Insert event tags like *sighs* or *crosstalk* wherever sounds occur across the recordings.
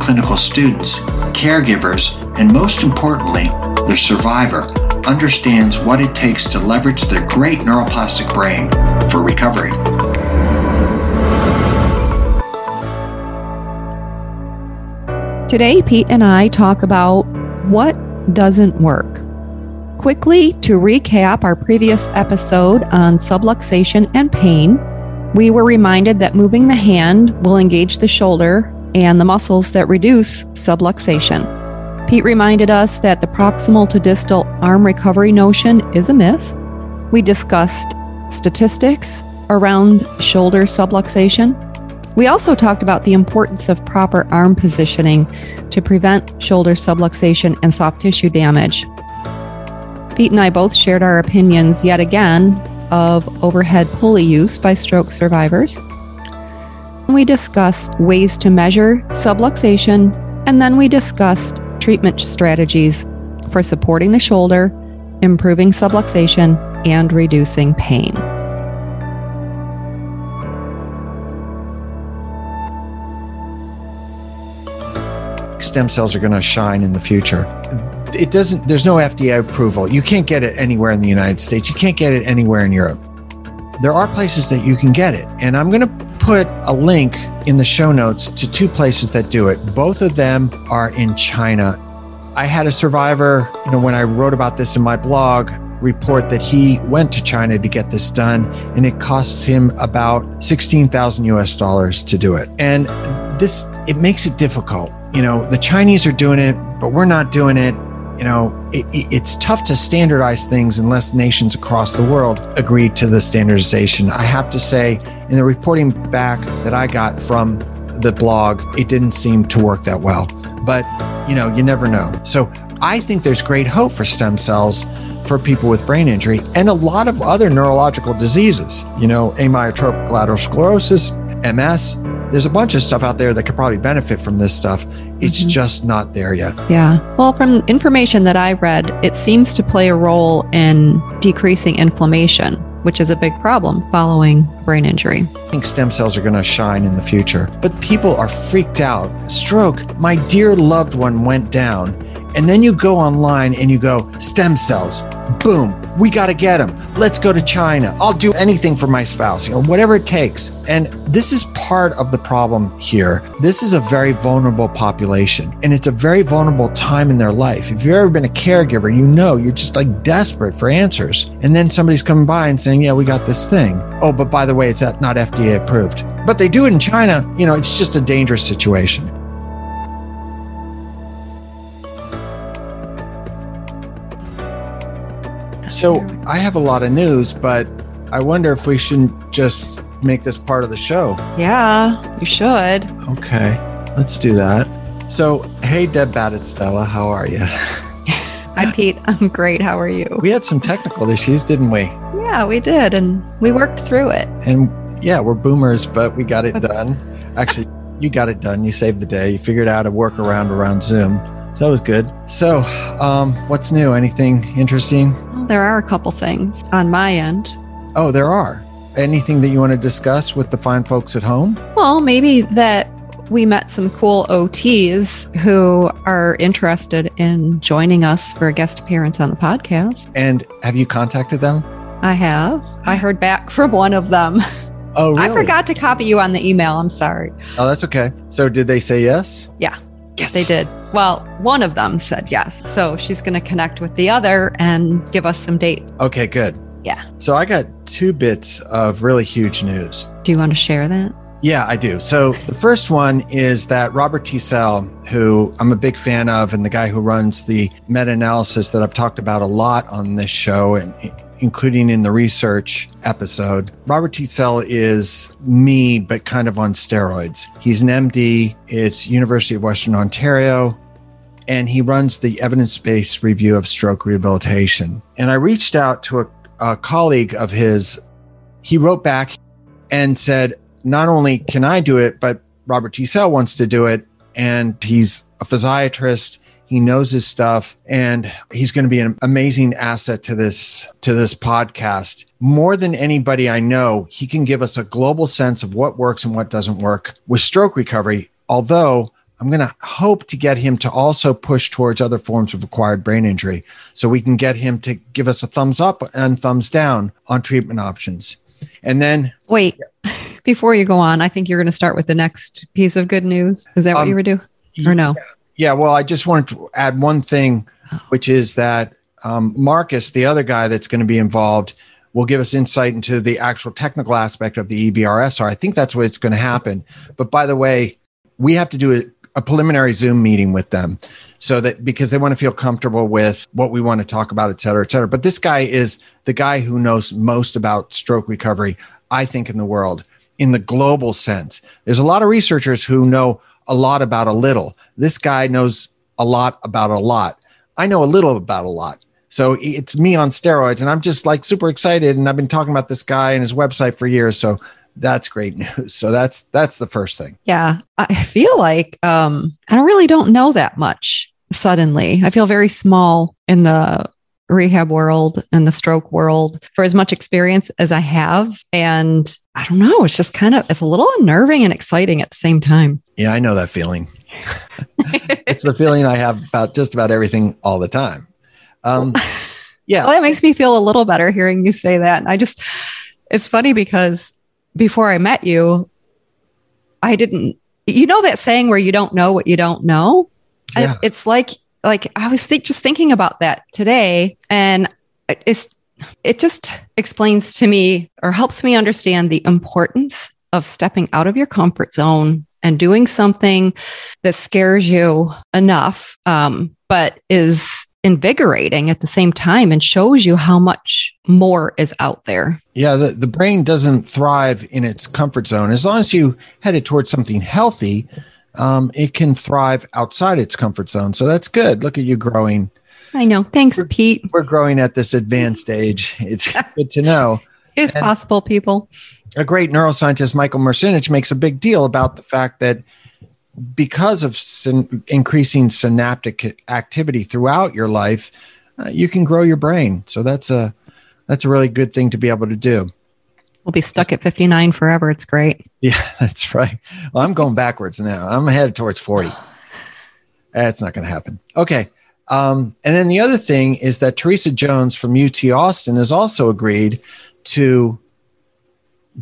clinical students, caregivers, and most importantly, the survivor, understands what it takes to leverage their great neuroplastic brain for recovery. Today, Pete and I talk about what doesn't work. Quickly, to recap our previous episode on subluxation and pain, we were reminded that moving the hand will engage the shoulder and the muscles that reduce subluxation. Pete reminded us that the proximal to distal arm recovery notion is a myth. We discussed statistics around shoulder subluxation. We also talked about the importance of proper arm positioning to prevent shoulder subluxation and soft tissue damage. Pete and I both shared our opinions yet again of overhead pulley use by stroke survivors we discussed ways to measure subluxation, and then we discussed treatment strategies for supporting the shoulder, improving subluxation, and reducing pain. Stem cells are going to shine in the future. It doesn't, there's no FDA approval. You can't get it anywhere in the United States. You can't get it anywhere in Europe. There are places that you can get it. And I'm going to put a link in the show notes to two places that do it. Both of them are in China. I had a survivor, you know, when I wrote about this in my blog, report that he went to China to get this done and it cost him about 16,000 US dollars to do it. And this it makes it difficult. You know, the Chinese are doing it, but we're not doing it you know, it, it's tough to standardize things unless nations across the world agree to the standardization. I have to say, in the reporting back that I got from the blog, it didn't seem to work that well. But, you know, you never know. So I think there's great hope for stem cells for people with brain injury and a lot of other neurological diseases, you know, amyotrophic lateral sclerosis, MS, there's a bunch of stuff out there that could probably benefit from this stuff. It's mm-hmm. just not there yet. Yeah. Well, from information that I read, it seems to play a role in decreasing inflammation, which is a big problem following brain injury. I think stem cells are going to shine in the future, but people are freaked out. Stroke, my dear loved one went down. And then you go online and you go, stem cells, boom, we got to get them. Let's go to China. I'll do anything for my spouse, you know, whatever it takes. And this is part of the problem here. This is a very vulnerable population and it's a very vulnerable time in their life. If you've ever been a caregiver, you know you're just like desperate for answers. And then somebody's coming by and saying, yeah, we got this thing. Oh, but by the way, it's not FDA approved. But they do it in China. You know, it's just a dangerous situation. So I have a lot of news, but I wonder if we shouldn't just make this part of the show. Yeah, you should. Okay, let's do that. So, hey, Deb Battistella, how are you? Hi, Pete. I'm great. How are you? We had some technical issues, didn't we? Yeah, we did, and we worked through it. And yeah, we're boomers, but we got it done. Actually, you got it done. You saved the day. You figured out a workaround around Zoom. So that was good. So, um, what's new? Anything interesting? There are a couple things on my end. Oh, there are. Anything that you want to discuss with the fine folks at home? Well, maybe that we met some cool OTs who are interested in joining us for a guest appearance on the podcast. And have you contacted them? I have. I heard back *laughs* from one of them. Oh, really? I forgot to copy you on the email. I'm sorry. Oh, that's okay. So, did they say yes? Yeah. Yes. They did. Well, one of them said yes. So she's going to connect with the other and give us some date. Okay, good. Yeah. So, I got two bits of really huge news. Do you want to share that? Yeah, I do. So the first one is that Robert Teasell, who I'm a big fan of, and the guy who runs the meta analysis that I've talked about a lot on this show, and including in the research episode. Robert Teasell is me, but kind of on steroids. He's an MD. It's University of Western Ontario. And he runs the evidence-based review of stroke rehabilitation. And I reached out to a, a colleague of his. He wrote back and said, not only can I do it, but Robert Teasell wants to do it. And he's a physiatrist. He knows his stuff and he's going to be an amazing asset to this, to this podcast. More than anybody I know, he can give us a global sense of what works and what doesn't work with stroke recovery. Although I'm going to hope to get him to also push towards other forms of acquired brain injury so we can get him to give us a thumbs up and thumbs down on treatment options. And then wait, before you go on, I think you're going to start with the next piece of good news. Is that what um, you were doing? Or no? Yeah. Well, I just wanted to add one thing, which is that um, Marcus, the other guy that's going to be involved, will give us insight into the actual technical aspect of the EBRSR. I think that's what's going to happen. But by the way, we have to do a, a preliminary Zoom meeting with them so that because they want to feel comfortable with what we want to talk about, et cetera, et cetera. But this guy is the guy who knows most about stroke recovery, I think, in the world in the global sense. There's a lot of researchers who know a lot about a little. This guy knows a lot about a lot. I know a little about a lot. So it's me on steroids, and I'm just like super excited. And I've been talking about this guy and his website for years. So that's great news. *laughs* So that's that's the first thing. Yeah, I feel like um, I really don't know that much. Suddenly, I feel very small in the rehab world and the stroke world for as much experience as I have. And I don't know, it's just kind of it's a little unnerving and exciting at the same time. Yeah, I know that feeling. *laughs* it's the feeling I have about just about everything all the time. Um, *laughs* yeah. Well, that makes me feel a little better hearing you say that. And I just, it's funny because before I met you, I didn't, you know, that saying where you don't know what you don't know? Yeah. It's like like I was just thinking about that today, and it's it just explains to me or helps me understand the importance of stepping out of your comfort zone and doing something that scares you enough, um, but is invigorating at the same time and shows you how much more is out there. Yeah, the, the brain doesn't thrive in its comfort zone. As long as you head it towards something healthy, um, it can thrive outside its comfort zone. So that's good. Look at you growing. I know. Thanks, we're, Pete. We're growing at this advanced age. It's *laughs* good to know. it's and possible, people. A great neuroscientist, Michael Merzenich, makes a big deal about the fact that because of syn- increasing synaptic activity throughout your life, uh, you can grow your brain. So that's a that's a really good thing to be able to do. We'll be stuck at 59 forever. It's great. Yeah, *laughs* that's right. Well, I'm going backwards now. I'm headed towards 40. *sighs* That's not going to happen. Okay. Um, and then the other thing is that Teresa Jones from UT Austin has also agreed to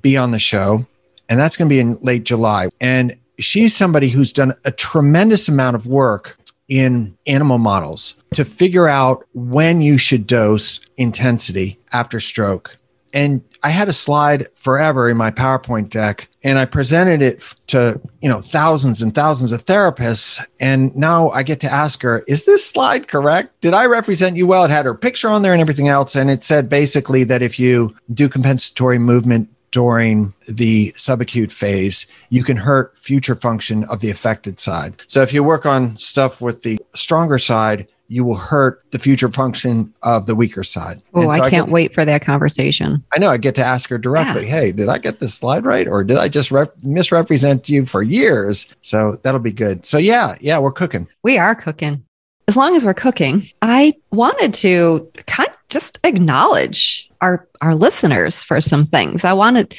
be on the show, and that's going to be in late July. And she's somebody who's done a tremendous amount of work in animal models to figure out when you should dose intensity after stroke. And I had a slide forever in my PowerPoint deck and I presented it to, you know, thousands and thousands of therapists. And now I get to ask her, is this slide correct? Did I represent you well? It had her picture on there and everything else. And it said basically that if you do compensatory movement during the subacute phase, you can hurt future function of the affected side. So if you work on stuff with the stronger side, you will hurt the future function of the weaker side. Oh, so I can't I get, wait for that conversation. I know. I get to ask her directly, yeah. hey, did I get this slide right? Or did I just rep- misrepresent you for years? So that'll be good. So, yeah, yeah, we're cooking. We are cooking. As long as we're cooking, I wanted to kind of just acknowledge our our listeners for some things. I wanted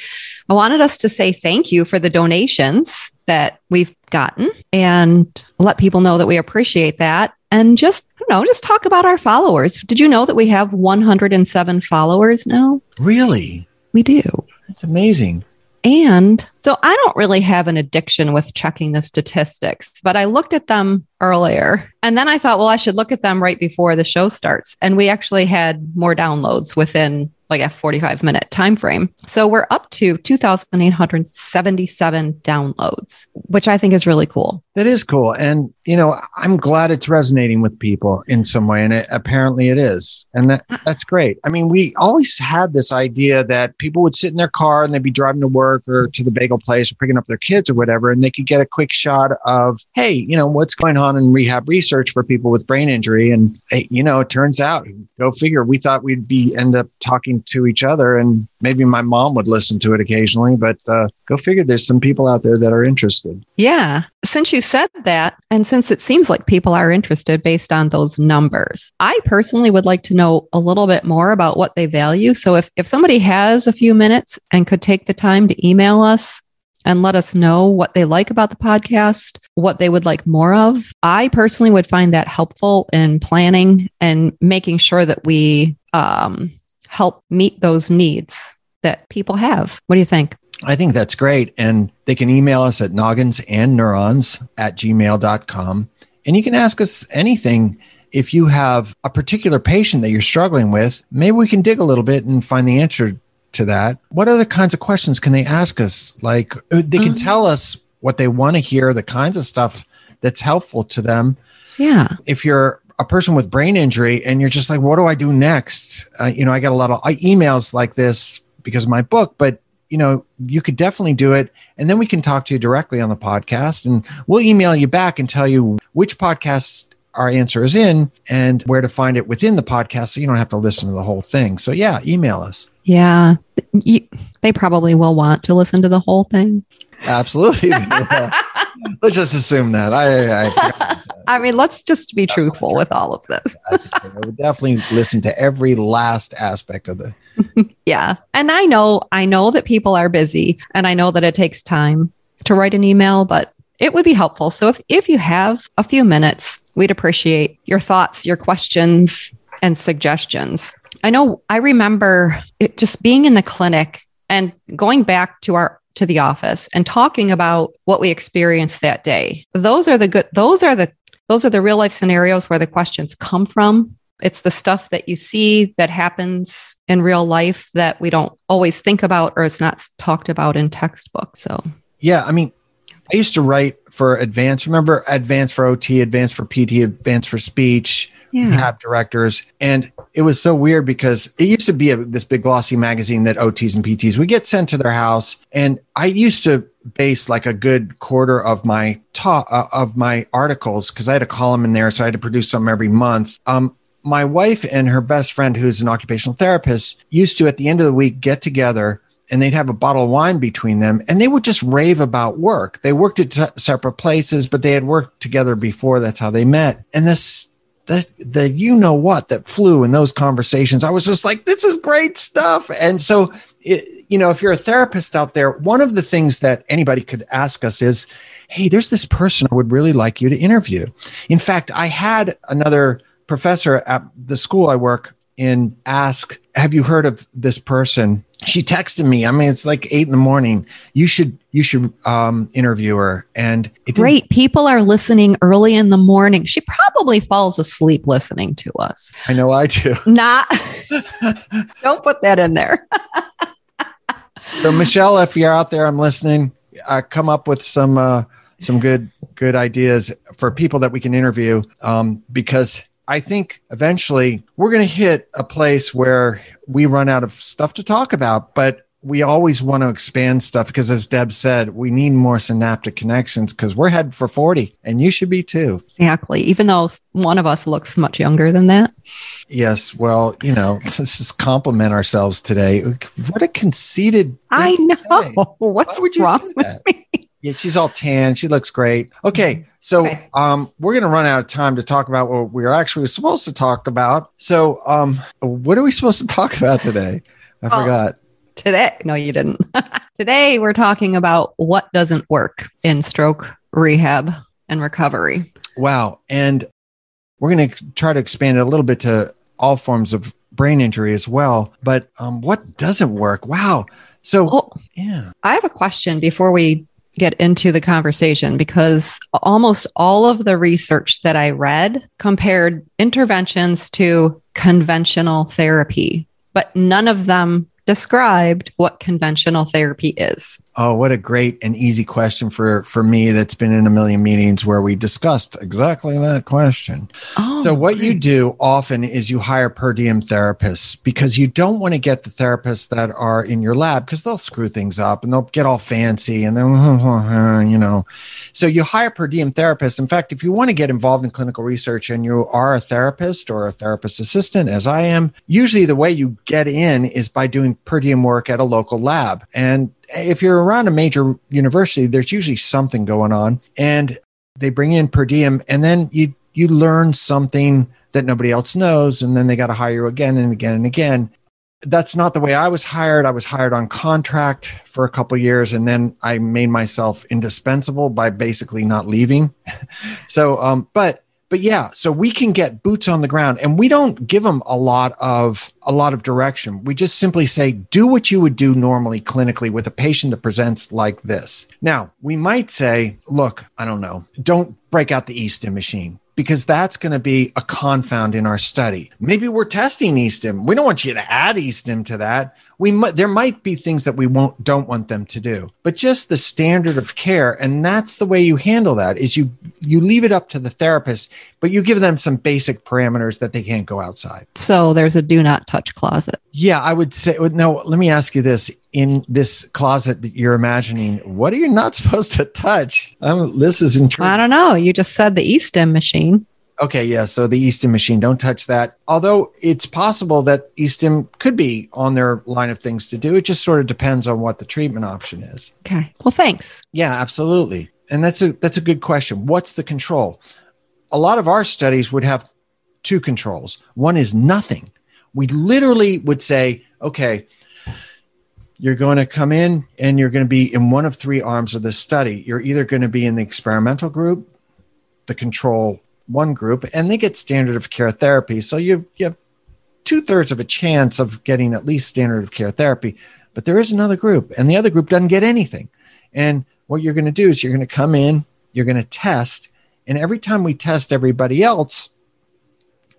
I wanted us to say thank you for the donations that we've gotten and let people know that we appreciate that and just I don't know, just talk about our followers. Did you know that we have 107 followers now? Really? We do. That's amazing. And so I don't really have an addiction with checking the statistics, but I looked at them earlier and then I thought, well, I should look at them right before the show starts. And we actually had more downloads within like a 45 minute time frame. So we're up to 2,877 downloads, which I think is really cool. That is cool. And, you know, I'm glad it's resonating with people in some way. And it, apparently it is. And that, uh-huh. that's great. I mean, we always had this idea that people would sit in their car and they'd be driving to work or to the bagel place or picking up their kids or whatever. And they could get a quick shot of, hey, you know, what's going on in rehab research for people with brain injury. And, hey, you know, it turns out, go figure, we thought we'd be end up talking to each other and maybe my mom would listen to it occasionally, but uh, go figure there's some people out there that are interested. Yeah. Since you said that, and since it seems like people are interested based on those numbers, I personally would like to know a little bit more about what they value. So if, if somebody has a few minutes and could take the time to email us and let us know what they like about the podcast, what they would like more of. I personally would find that helpful in planning and making sure that we um, help meet those needs that people have. What do you think? I think that's great. And they can email us at noggins and neurons at gmail.com. And you can ask us anything. If you have a particular patient that you're struggling with, maybe we can dig a little bit and find the answer to that. What other kinds of questions can they ask us? Like uh, they can mm-hmm. tell us what they want to hear, the kinds of stuff that's helpful to them. Yeah. If you're a person with brain injury and you're just like, what do I do next? Uh, you know, I get a lot of emails like this because of my book, but you know, you could definitely do it. And then we can talk to you directly on the podcast and we'll email you back and tell you which podcast our answer is in and where to find it within the podcast so you don't have to listen to the whole thing. So, yeah, email us. Yeah. You, they probably will want to listen to the whole thing. Absolutely. *laughs* *laughs* let's just assume that. I, I, I mean, let's just be truthful with all of this. I would definitely listen to every last aspect of the. *laughs* yeah, and I know, I know that people are busy, and I know that it takes time to write an email, but it would be helpful. So if if you have a few minutes, we'd appreciate your thoughts, your questions, and suggestions. I know I remember it just being in the clinic and going back to our to the office and talking about what we experienced that day. Those are the good, those are the, those are the real life scenarios where the questions come from. It's the stuff that you see that happens in real life that we don't always think about or it's not talked about in textbook. So, yeah, I mean, I used to write for advanced, remember advanced for OT, advanced for PT, advanced for speech, yeah. directors. And it was so weird because it used to be a, this big glossy magazine that OTs and PTs would get sent to their house. And I used to base like a good quarter of my talk uh, of my articles because I had a column in there. So I had to produce some every month. Um, my wife and her best friend, who's an occupational therapist, used to at the end of the week get together and they'd have a bottle of wine between them and they would just rave about work. They worked at t- separate places, but they had worked together before. That's how they met. And this the the you know what that flew in those conversations. I was just like, this is great stuff. And so, it, you know, if you're a therapist out there, one of the things that anybody could ask us is, hey, there's this person I would really like you to interview. In fact, I had another professor at the school I work in ask, have you heard of this person? she texted me. I mean, it's like eight in the morning. You should you should um, interview her. And great people are listening early in the morning. She probably falls asleep listening to us. I know I do. *laughs* Not. *laughs* don't put that in there. *laughs* so Michelle, if you're out there, I'm listening. Uh, come up with some uh, some good good ideas for people that we can interview um, because I think eventually we're going to hit a place where we run out of stuff to talk about, but we always want to expand stuff because as Deb said, we need more synaptic connections because we're headed for 40 and you should be too. Exactly. Even though one of us looks much younger than that. Yes. Well, you know, *laughs* let's just compliment ourselves today. What a conceited. I know. *laughs* What's Why would you wrong with me? Yeah, she's all tan. She looks great. Okay. So Okay. um, we're going to run out of time to talk about what we're actually supposed to talk about. So um, what are we supposed to talk about today? I Oh. forgot. Today, no, you didn't. *laughs* Today, we're talking about what doesn't work in stroke rehab and recovery. Wow. And we're going to try to expand it a little bit to all forms of brain injury as well. But um, what doesn't work? Wow. So, Oh, yeah. I have a question before we get into the conversation because almost all of the research that I read compared interventions to conventional therapy, but none of them described what conventional therapy is. Oh, what a great and easy question for for me that's been in a million meetings where we discussed exactly that question. Oh, so what you do often is you hire per diem therapists because you don't want to get the therapists that are in your lab because they'll screw things up and they'll get all fancy and then *laughs* you know. So you hire per diem therapists. In fact, if you want to get involved in clinical research and you are a therapist or a therapist assistant as I am, usually the way you get in is by doing per diem work at a local lab. And if you're around a major university, there's usually something going on. And they bring in per diem and then you you learn something that nobody else knows and then they got to hire you again and again and again that's not the way i was hired i was hired on contract for a couple years and then i made myself indispensable by basically not leaving *laughs* so um but but yeah so we can get boots on the ground and we don't give them a lot of a lot of direction we just simply say do what you would do normally clinically with a patient that presents like this now we might say look i don't know don't break out the eSTIM machine because that's going to be a confound in our study. Maybe we're testing eSTIM. We don't want you to add eSTIM to that. We might, there might be things that we won't don't want them to do, but just the standard of care, and that's the way you handle that. Is you you leave it up to the therapist, but you give them some basic parameters that they can't go outside. So there's a do not touch closet. Yeah, I would say. No, let me ask you this: in this closet that you're imagining, what are you not *laughs* supposed to touch? Um, this is I don't know. You just said the eSTIM machine. Okay, yeah. So the eSTIM machine, don't touch that. Although it's possible that eSTIM could be on their line of things to do. It just sort of depends on what the treatment option is. Okay. Well, thanks. Yeah, absolutely. And that's a that's a good question. What's the control? A lot of our studies would have two controls. One is nothing. We literally would say, okay, you're going to come in and you're going to be in one of three arms of this study. You're either going to be in the experimental group, the control one group, and they get standard of care therapy. So you, you have two thirds of a chance of getting at least standard of care therapy. But there is another group, and the other group doesn't get anything. And what you're going to do is you're going to come in, you're going to test, and every time we test everybody else,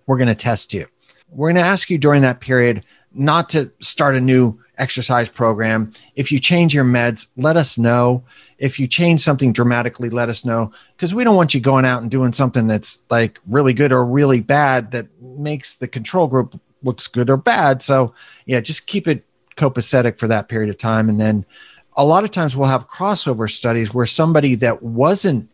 we're going to test you. We're going to ask you during that period not to start a new exercise program. If you change your meds, let us know. If you change something dramatically, let us know because we don't want you going out and doing something that's like really good or really bad that makes the control group looks good or bad. So, yeah, just keep it copacetic for that period of time and then a lot of times we'll have crossover studies where somebody that wasn't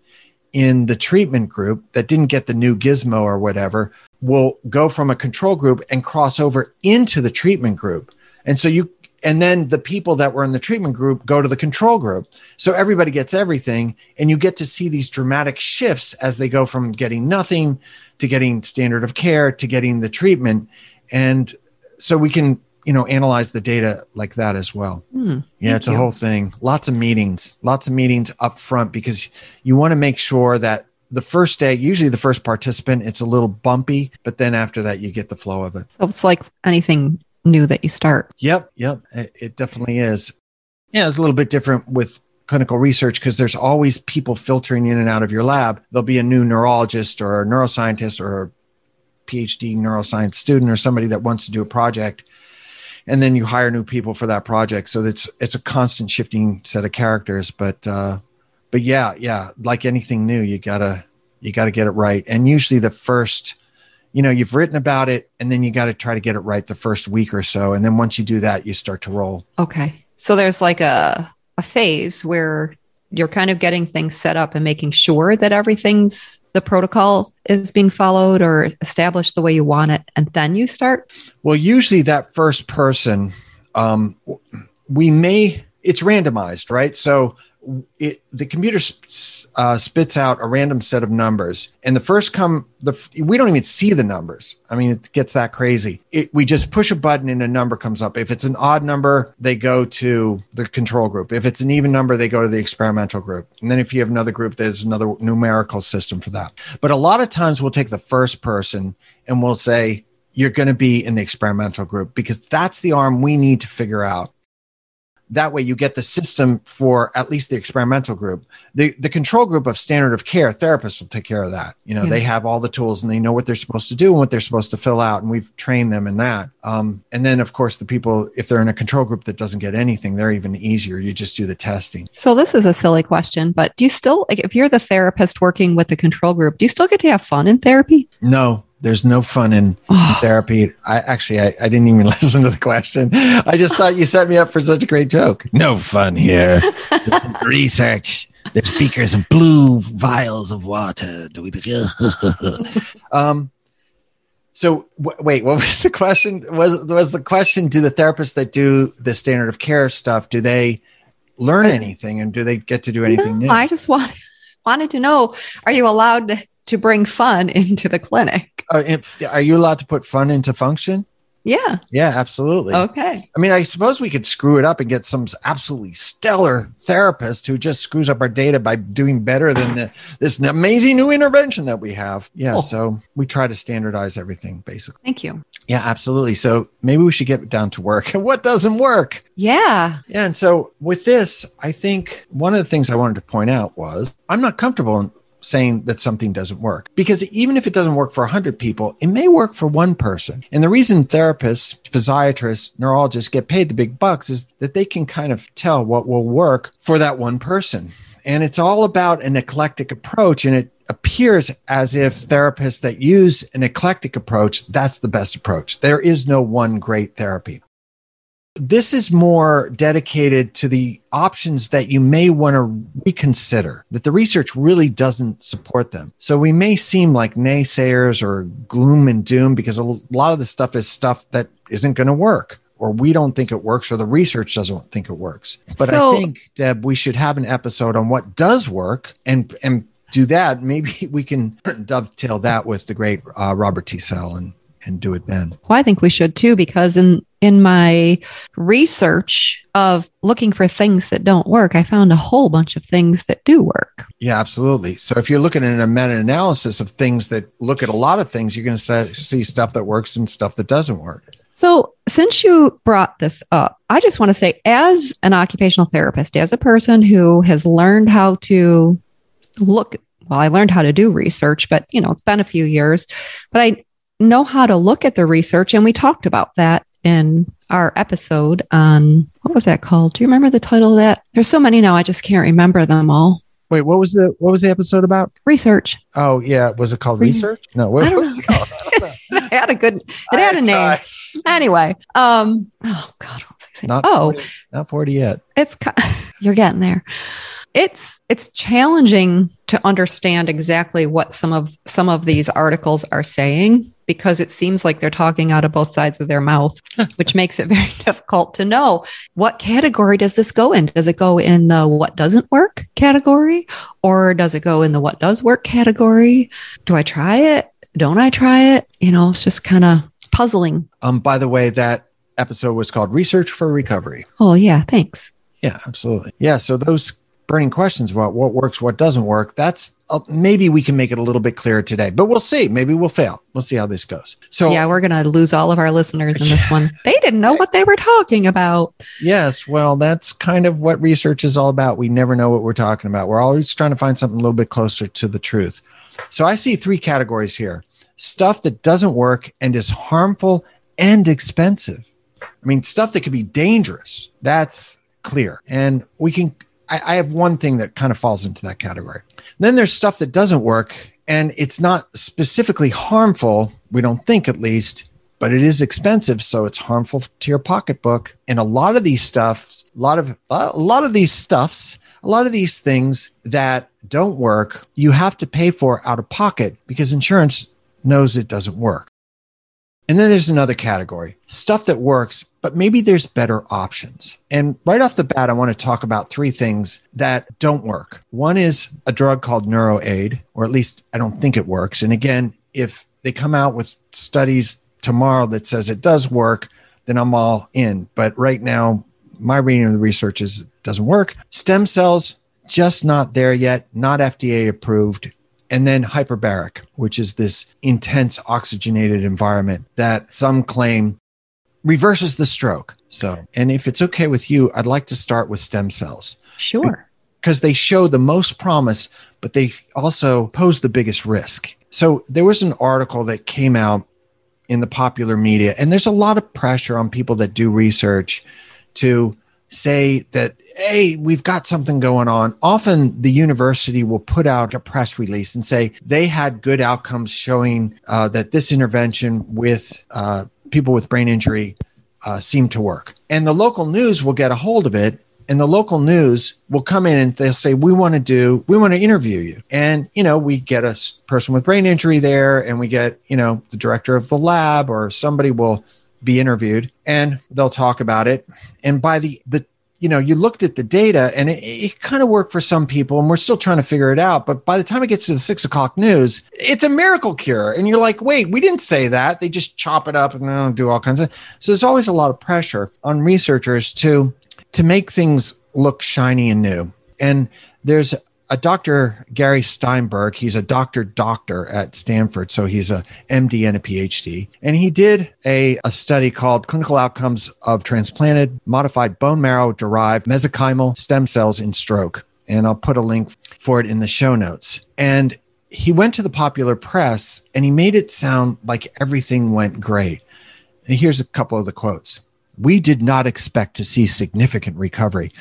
in the treatment group that didn't get the new gizmo or whatever will go from a control group and cross over into the treatment group. And so you and then the people that were in the treatment group go to the control group. So everybody gets everything and you get to see these dramatic shifts as they go from getting nothing to getting standard of care to getting the treatment and so we can you know analyze the data like that as well. Hmm, Yeah, it's a you. whole thing. Lots of meetings, lots of meetings up front because you want to make sure that the first day, usually the first participant, it's a little bumpy, but then after that, you get the flow of it. So it's like anything new that you start. Yep, yep, it, it definitely is. Yeah, it's a little bit different with clinical research because there's always people filtering in and out of your lab. There'll be a new neurologist or a neuroscientist or a PhD neuroscience student or somebody that wants to do a project and then you hire new people for that project so it's it's a constant shifting set of characters but uh but yeah yeah like anything new you gotta you gotta get it right and usually the first you know you've written about it and then you got to try to get it right the first week or so and then once you do that you start to roll Okay. So there's like a, a phase where you're kind of getting things set up and making sure that everything's the protocol is being followed or established the way you want it. And then you start. Well, usually that first person, um, we may, it's randomized, right? So it, the computer sp- uh, spits out a random set of numbers, and the first come the f- we don't even see the numbers. I mean, it gets that crazy. It, we just push a button and a number comes up. If it's an odd number, they go to the control group. If it's an even number, they go to the experimental group. And then if you have another group, there's another numerical system for that. But a lot of times we'll take the first person and we'll say you're going to be in the experimental group because that's the arm we need to figure out that way you get the system for at least the experimental group. The the control group of standard of care therapists will take care of that. You know yeah. they have all the tools and they know what they're supposed to do and what they're supposed to fill out and we've trained them in that. Um, and then of course the people if they're in a control group that doesn't get anything they're even easier. You just do the testing. So this is a silly question but do you still like if you're the therapist working with the control group do you still get to have fun in therapy? No there's no fun in *sighs* oh. therapy. I actually, I, I, didn't even *laughs* listen to the question. I just thought you set me up for such a great joke. No fun here. *laughs* research. There's beakers of blue vials of water. *laughs* um, so w- wait, what was the question? Was was the question? Do the therapists that do the standard of care stuff do they learn anything, and do they get to do anything no, new? I just want, wanted to know: Are you allowed to, bring fun *laughs* into the clinic? uh, if, are you allowed to put fun into function? Yeah. Yeah, absolutely. Okay. I mean, I suppose we could screw it up and get some absolutely stellar therapist who just screws up our data by doing better than the, this amazing new intervention that we have. Yeah. Oh. So we try to standardize everything basically. Thank you. Yeah, absolutely. So maybe we should get down to work. And *laughs* what doesn't work? Yeah. Yeah. And so with this, I think one of the things I wanted to point out was I'm not comfortable saying that something doesn't work. Because even if it doesn't work for 100 people, it may work for one person. And the reason therapists, physiatrists, neurologists get paid the big bucks is that they can kind of tell what will work for that one person. And it's all about an eclectic approach. And it appears as if therapists that use an eclectic approach, that's the best approach. There is no one great therapy this is more dedicated to the options that you may want to reconsider, that the research really doesn't support them. So we may seem like naysayers or gloom and doom because a lot of the stuff is stuff that isn't going to work or we don't think it works or the research doesn't think it works. But so, I think Deb, we should have an episode on what does work and and do that. Maybe *laughs* we can dovetail that with the great uh, Robert Teasell and and do it then. Well, I think we should too, because in in my research of looking for things that don't work, I found a whole bunch of things that do work. Yeah, absolutely. So if you're looking at a meta-analysis of things that look at a lot of things, you're going to see stuff that works and stuff that doesn't work. So, since you brought this up, I just want to say, as an occupational therapist, as a person who has learned how to look, well, I learned how to do research, but you know, it's been a few years, but I know how to look at the research. And we talked about that in our episode on what was that called? Do you remember the title of that? There's so many now, I just can't remember them all. Wait, what was the what was the episode about? Research. Oh yeah, was it called research? No, what, was it called? *laughs* *laughs* it had a good. It had a name. Anyway, um, oh god, not oh, 40, not forty yet. It's *laughs* you're getting there it's it's challenging to understand exactly what some of some of these articles are saying because it seems like they're talking out of both sides of their mouth *laughs* which makes it *laughs* very difficult to know. What category does this go in? Does it go in the what doesn't work category or does it go in the what does work category? Do i try it? Don't i try it? You know it's just kind of puzzling. Um by the way that episode was called research for recovery. Oh yeah thanks. Yeah absolutely. Yeah so those burning questions about what works, what doesn't work. That's uh, maybe we can make it a little bit clearer today, but we'll see. Maybe we'll fail. We'll see how this goes. So, yeah, we're going to lose all of our listeners in this one. They didn't know what they were talking about. Yes. Well, that's kind of what research is all about. We never know what we're talking about. We're always trying to find something a little bit closer to the truth. So, I see three categories here stuff that doesn't work and is harmful and expensive. I mean, stuff that could be dangerous. That's clear. And we can I, I have one thing that kind of falls into that category. Then there's stuff that doesn't work and it's not specifically harmful, we don't think at least, but it is expensive, so it's harmful to your pocketbook. And a lot of these stuff, a lot of a lot of these stuffs, a lot of these things that don't work, you have to pay for out of pocket because insurance knows it doesn't work. And then there's another category stuff that works, but maybe there's better options. And right off the bat, I want to talk about three things that don't work. One is a drug called NeuroAid, or at least I don't think it works. And again, if they come out with studies tomorrow that says it does work, then I'm all in. But right now, my reading of the research is it doesn't work. Stem cells, just not there yet, not FDA approved and then hyperbaric, which is this intense oxygenated environment that some claim reverses the stroke. So, and if it's okay with you, I'd like to start with stem cells. Sure. Because they show the most promise, but they also pose the biggest risk. So, there was an article that came out in the popular media, and there's a lot of pressure on people that do research to say that hey we've got something going on. Often the university will put out a press release and say they had good outcomes showing uh, that this intervention with uh, people with brain injury uh, seemed to work. And the local news will get a hold of it and the local news will come in and they'll say we want to do we want to interview you. And you know we get a person with brain injury there and we get you know the director of the lab or somebody will be interviewed and they'll talk about it. And by the, the, you know, you looked at the data and it, it kind of worked for some people and we're still trying to figure it out. But by the time it gets to the six o'clock news, it's a miracle cure. And you're like, wait, we didn't say that. They just chop it up and do all kinds of. So there's always a lot of pressure on researchers to, to make things look shiny and new. And there's a Dr. Gary Steinberg, he's a doctor doctor at Stanford, so he's a MD and a PhD. And he did a, a study called Clinical Outcomes of Transplanted Modified Bone Marrow Derived Mesenchymal Stem Cells in Stroke. And I'll put a link for it in the show notes. And he went to the popular press and he made it sound like everything went great. And here's a couple of the quotes. We did not expect to see significant recovery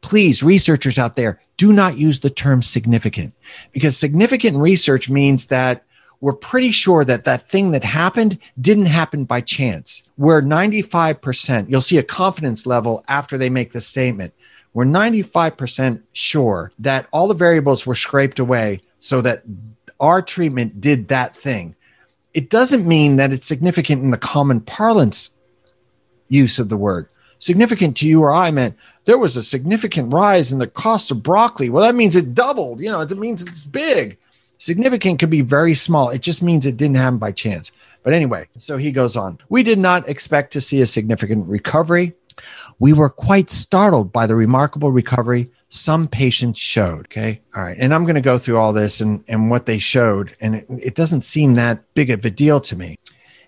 please, researchers out there, do not use the term significant because significant research means that we're pretty sure that that thing that happened didn't happen by chance. We're 95%, you'll see a confidence level after they make the statement. We're 95% sure that all the variables were scraped away so that our treatment did that thing. It doesn't mean that it's significant in the common parlance use of the word significant to you or I meant there was a significant rise in the cost of broccoli. Well, that means it doubled. You know, it means it's big. Significant could be very small. It just means it didn't happen by chance. But anyway, so he goes on. We did not expect to see a significant recovery. We were quite startled by the remarkable recovery some patients showed. Okay. All right. And I'm going to go through all this and, and what they showed. And it, it doesn't seem that big of a deal to me.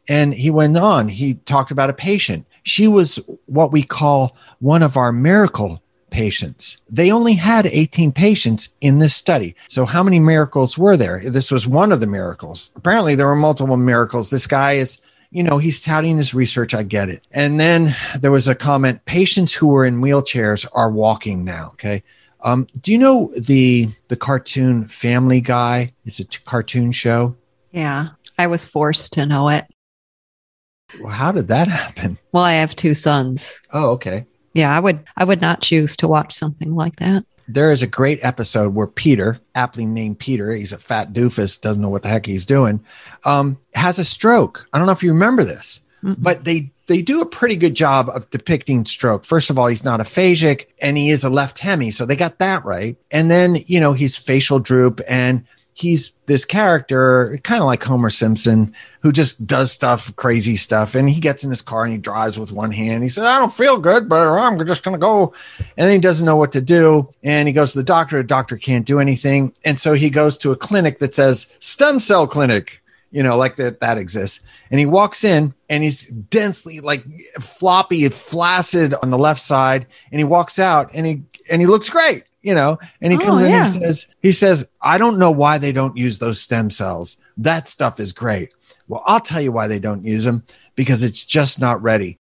And he went on, he talked about a patient she was what we call one of our miracle patients. They only had 18 patients in this study. So, how many miracles were there? This was one of the miracles. Apparently, there were multiple miracles. This guy is, you know, he's touting his research. I get it. And then there was a comment patients who were in wheelchairs are walking now. Okay. Um, do you know the the cartoon Family Guy? It's a t- cartoon show. Yeah, I was forced to know it. Well, how did that *laughs* happen? Well, I have two sons. Oh, okay. Yeah, I would I would not choose to watch something like that. There is a great episode where Peter, aptly named Peter, he's a fat doofus, doesn't know what the heck he's doing, um, has a stroke. I don't know if you remember this, mm but they they do a pretty good job of depicting stroke. First of all, he's not aphasic and he is a left hemi, so they got that right. And then, you know, he's facial droop and he's this character, kind of like Homer Simpson, who just does stuff, crazy stuff. And he gets in his car and he drives with one hand. He says, I don't feel good, but I'm just going to go. And then he doesn't know what to do. And he goes to the doctor. The doctor can't do anything. And so he goes to a clinic that says stem cell clinic, you know, like that, that exists. And he walks in and he's densely like floppy, flaccid on the left side. And he walks out and he, and he looks great you know, and he oh, comes in yeah. and he says, he says, I don't know why they don't use those stem cells. That stuff is great. Well, I'll tell you why they don't use them because it's just not ready.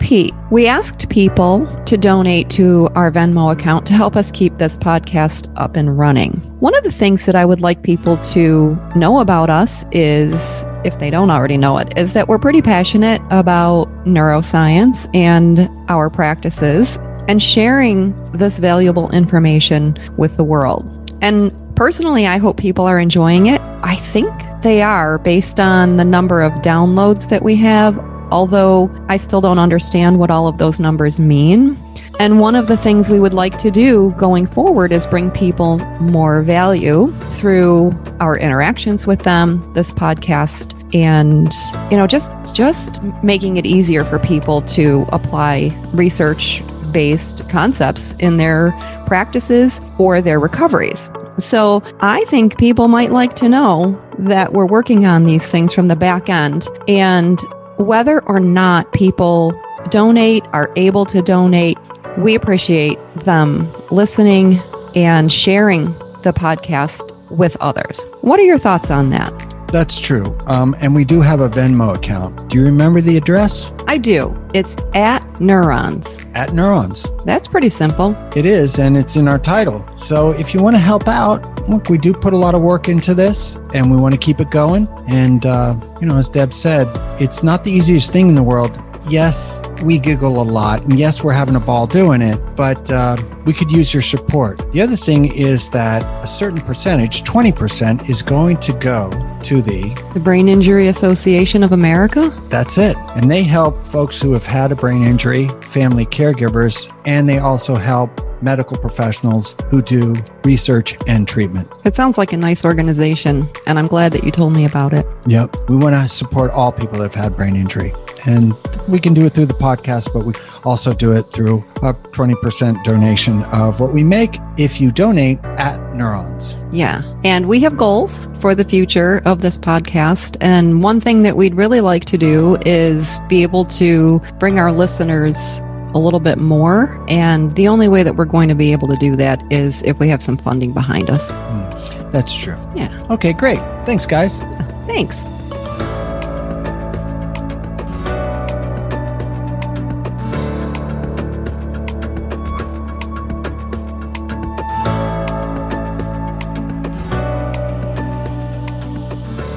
Pete, we asked people to donate to our Venmo account to help us keep this podcast up and running. One of the things that I would like people to know about us is, if they don't already know it, is that we're pretty passionate about neuroscience and our practices and sharing this valuable information with the world. And Personally, I hope people are enjoying it. I think they are based on the number of downloads that we have, although I still don't understand what all of those numbers mean. And one of the things we would like to do going forward is bring people more value through our interactions with them, this podcast, and you know just just making it easier for people to apply research based concepts in their practices or their recoveries. So I think people might like to know that we're working on these things from the back end and whether or not people donate, are able to donate, we appreciate them listening and sharing the podcast with others. What are your thoughts on that? That's true. Um, and we do have a Venmo account. Do you remember the address? I do. It's at Neurons. At Neurons. That's pretty simple. It is, and it's in our title. So if you want to help out, look, we do put a lot of work into this and we want to keep it going. And, uh, you know, as Deb said, it's not the easiest thing in the world yes, we giggle a lot, and yes, we're having a ball doing it, but uh, we could use your support. The other thing is that a certain percentage, 20%, is going to go to the the Brain Injury Association of America. That's it. And they help folks who have had a brain injury, family caregivers, and they also help medical professionals who do research and treatment. It sounds like a nice organization, and I'm glad that you told me about it. Yep. We want to support all people that have had brain injury. And we can do it through the podcast, but we also do it through a 20% donation of what we make if you donate at Neurons. Yeah. And we have goals for the future of this podcast. And one thing that we'd really like to do is be able to bring our listeners a little bit more. And the only way that we're going to be able to do that is if we have some funding behind us. Mm, that's true. Yeah. Okay, great. Thanks, guys. Thanks.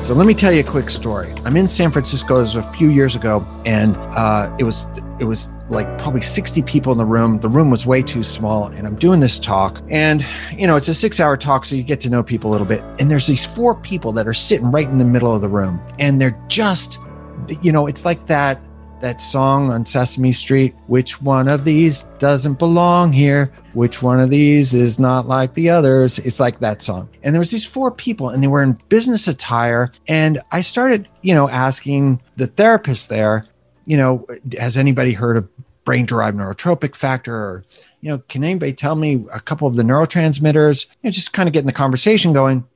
So let me tell you a quick story. I'm in San Francisco. This was a few years ago, and uh, it was it was like probably 60 people in the room. The room was way too small, and I'm doing this talk, and you know it's a six hour talk, so you get to know people a little bit. And there's these four people that are sitting right in the middle of the room, and they're just, you know, it's like that that song on Sesame Street. Which one of these doesn't belong here? Which one of these is not like the others? It's like that song. And there was these four people and they were in business attire. And I started, you know, asking the therapist there, you know, has anybody heard of brain derived neurotrophic factor or you know, can anybody tell me a couple of the neurotransmitters? You know, just kind of getting the conversation going.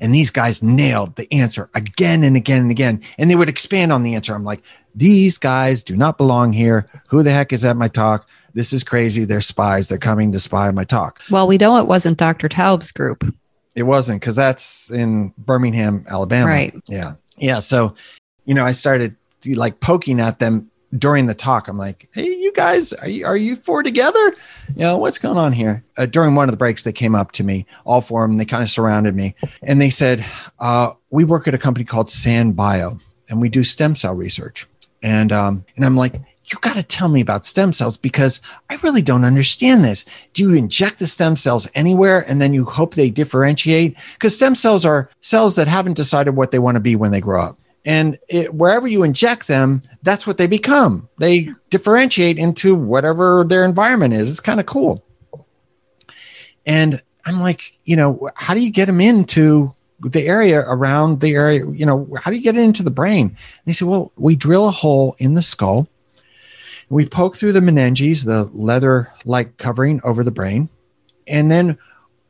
And these guys nailed the answer again and again and again. And they would expand on the answer. I'm like, these guys do not belong here. Who the heck is at my talk? This is crazy. They're spies. They're coming to spy on my talk. Well, we know it wasn't Dr. Taub's group. It wasn't because that's in Birmingham, Alabama. Right. Yeah. Yeah. So, you know, I started like poking at them during the talk, I'm like, "Hey, you guys, are you, are you four together? You know, what's going on here?" Uh, during one of the breaks, they came up to me, all four of them. They kind of surrounded me, and they said, uh, "We work at a company called SanBio, and we do stem cell research." And um, and I'm like, "You got to tell me about stem cells because I really don't understand this. Do you inject the stem cells anywhere, and then you hope they differentiate? Because stem cells are cells that haven't decided what they want to be when they grow up." And it, wherever you inject them that's what they become. They differentiate into whatever their environment is. It's kind of cool. And i'm like you know how do you get them into the area around the area you know how do you get it into the brain? And they said well we drill a hole in the skull. We poke through the meninges the leather like covering over the brain. And then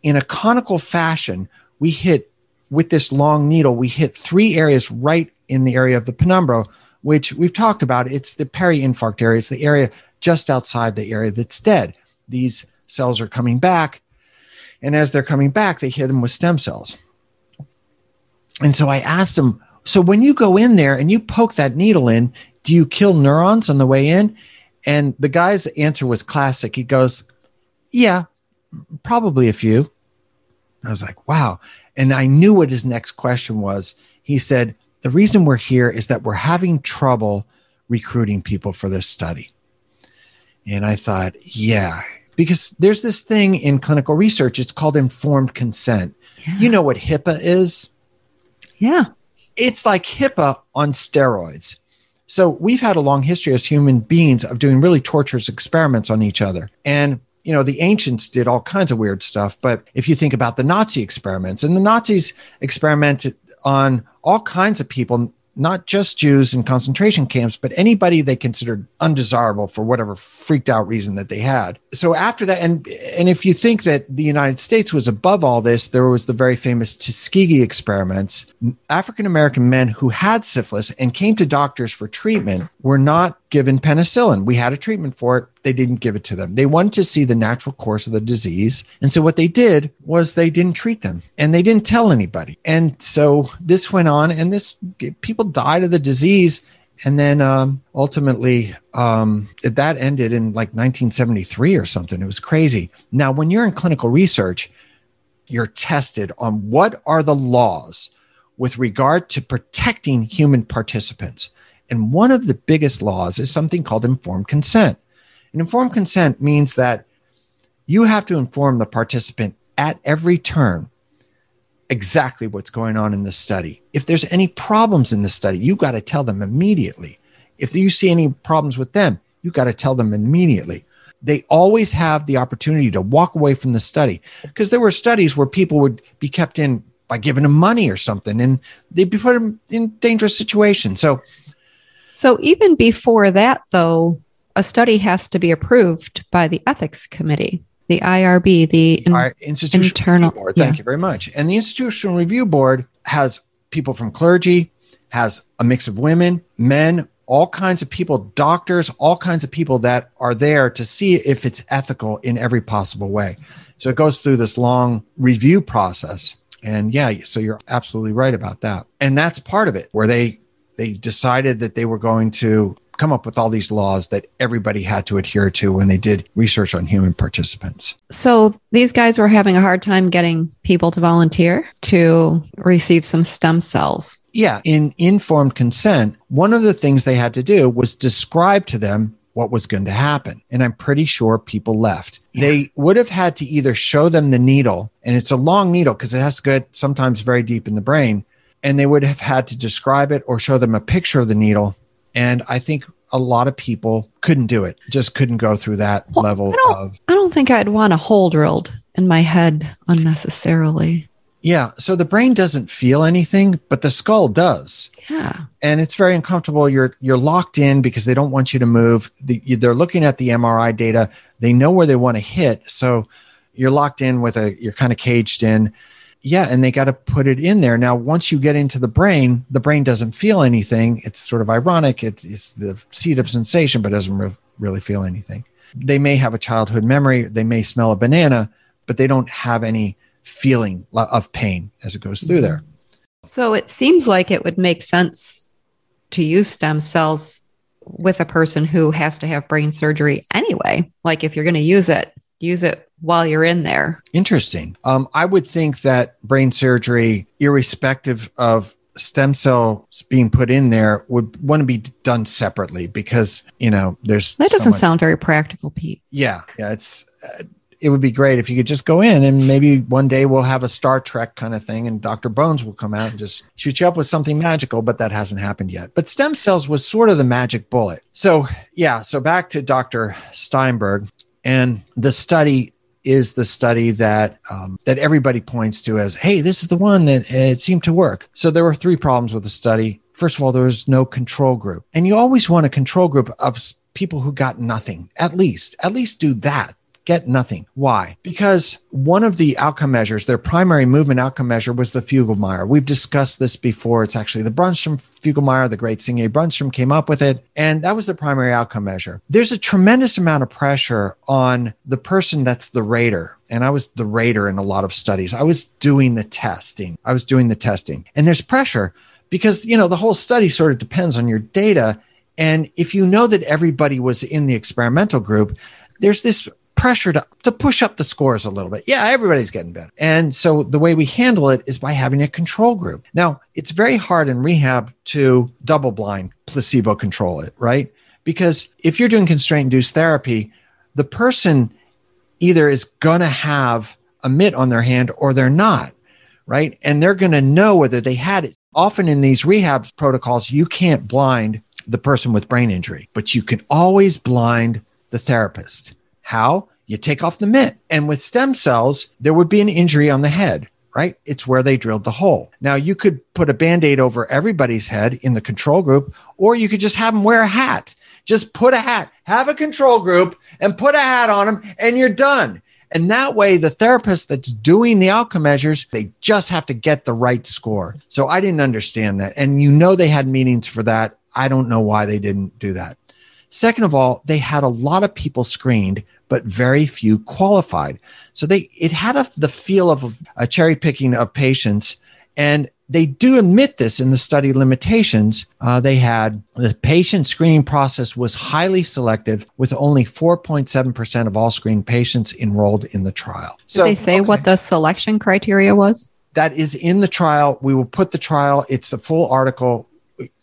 in a conical fashion we hit with this long needle we hit three areas right in the area of the penumbra, which we've talked about. It's the peri-infarct area. It's the area just outside the area that's dead. These cells are coming back. And as they're coming back, they hit them with stem cells. And so I asked him, so when you go in there and you poke that needle in, do you kill neurons on the way in? And the guy's answer was classic. He goes, yeah, probably a few. I was like, wow. And I knew what his next question was. He said, the reason we're here is that we're having trouble recruiting people for this study. And I thought, yeah, because there's this thing in clinical research, it's called informed consent. You know what HIPAA is? Yeah. It's like HIPAA on steroids. So we've had a long history as human beings of doing really torturous experiments on each other. And you know, the ancients did all kinds of weird stuff. But if you think about the Nazi experiments, and the Nazis experimented on all kinds of people, not just Jews in concentration camps, but anybody they considered undesirable for whatever freaked out reason that they had. So after that, and and if you think that the United States was above all this, there was the very famous Tuskegee experiments. African American men who had syphilis and came to doctors for treatment were not given penicillin. We had a treatment for it. They didn't give it to them. They wanted to see the natural course of the disease. And so what they did was they didn't treat them and they didn't tell anybody. And so this went on and this people died of the disease. And then um, ultimately, um, that ended in like 1973 or something. It was crazy. Now, when you're in clinical research, you're tested on what are the laws with regard to protecting human participants. And one of the biggest laws is something called informed consent. And informed consent means that you have to inform the participant at every turn exactly what's going on in the study. If there's any problems in the study, you got to tell them immediately. If you see any problems with them, you got to tell them immediately. They always have the opportunity to walk away from the study because there were studies where people would be kept in by giving them money or something and they'd be put in dangerous situations. So so even before that, though, a study has to be approved by the ethics committee, the IRB, the in- Our institutional internal. review board. Thank yeah. you very much. And the institutional review board has people from clergy, has a mix of women, men, all kinds of people, doctors, all kinds of people that are there to see if it's ethical in every possible way. So it goes through this long review process. And yeah, so you're absolutely right about that. And that's part of it where they they decided that they were going to come up with all these laws that everybody had to adhere to when they did research on human participants. So these guys were having a hard time getting people to volunteer to receive some stem cells. Yeah, in informed consent, one of the things they had to do was describe to them what was going to happen. And I'm pretty sure people left. They would have had to either show them the needle, and it's a long needle because it has to go sometimes very deep in the brain, and they would have had to describe it or show them a picture of the needle. And I think a lot of people couldn't do it, just couldn't go through that Well, level I don't, of. I don't think I'd want a hole drilled in my head unnecessarily. Yeah. So the brain doesn't feel anything, but the skull does. Yeah. and it's very uncomfortable. You're you're locked in because they don't want you to move. The, they're looking at the MRI data. They know where they want to hit, so you're locked in with a. You're kind of caged in. Yeah, and they got to put it in there. Now, once you get into the brain, the brain doesn't feel anything. It's sort of ironic. It, it's the seat of sensation, but doesn't re- really feel anything. They may have a childhood memory. They may smell a banana, but they don't have any feeling of pain as it goes through mm-hmm. there. So it seems like it would make sense to use stem cells with a person who has to have brain surgery anyway. Like if you're going to use it, use it while you're in there. Interesting. Um, I would think that brain surgery, irrespective of stem cells being put in there, would want to be done separately because you know there's That so doesn't much- sound very practical, Pete. Yeah, yeah. It's uh, it would be great if you could just go in and maybe one day we'll have a Star Trek kind of thing and Dr. Bones will come out and just shoot you up with something magical, but that hasn't happened yet. But stem cells was sort of the magic bullet. So yeah, so back to Dr. Steinberg and the study is the study that um, that everybody points to as, hey, this is the one that it seemed to work. So there were three problems with the study. First of all, there was no control group, and you always want a control group of people who got nothing. At least, at least do that. Get nothing. Why? Because one of the outcome measures, their primary movement outcome measure, was the Fugl-Meyer. We've discussed this before. It's actually the Brunnstrom Fugl-Meyer, the great Signe Brunnstrom came up with it, and that was the primary outcome measure. There's a tremendous amount of pressure on the person that's the rater. And I was the rater in a lot of studies. I was doing the testing. I was doing the testing. And there's pressure because, you know, the whole study sort of depends on your data. And if you know that everybody was in the experimental group, there's this pressure to, to push up the scores a little bit. Yeah, everybody's getting better. And so the way we handle it is by having a control group. Now, it's very hard in rehab to double blind placebo control it, right? Because if you're doing constraint induced therapy, the person either is going to have a mitt on their hand or they're not. right? And they're going to know whether they had it. Often in these rehab protocols, you can't blind the person with brain injury, but you can always blind the therapist. How? You take off the mitt. And with stem cells, there would be an injury on the head, right? It's where they drilled the hole. Now, you could put a band aid over everybody's head in the control group, or you could just have them wear a hat. Just put a hat, have a control group, and put a hat on them, and you're done. And that way, the therapist that's doing the outcome measures, they just have to get the right score. So I didn't understand that. And you know, they had meetings for that. I don't know why they didn't do that. Second of all, they had a lot of people screened, but very few qualified. So they it had a, the feel of a cherry picking of patients, and they do admit this in the study limitations. Uh, they had the patient screening process was highly selective, with only 4.7% of all screened patients enrolled in the trial. So Did they say okay. what the selection criteria was? That is in the trial. We will put the trial. It's the full article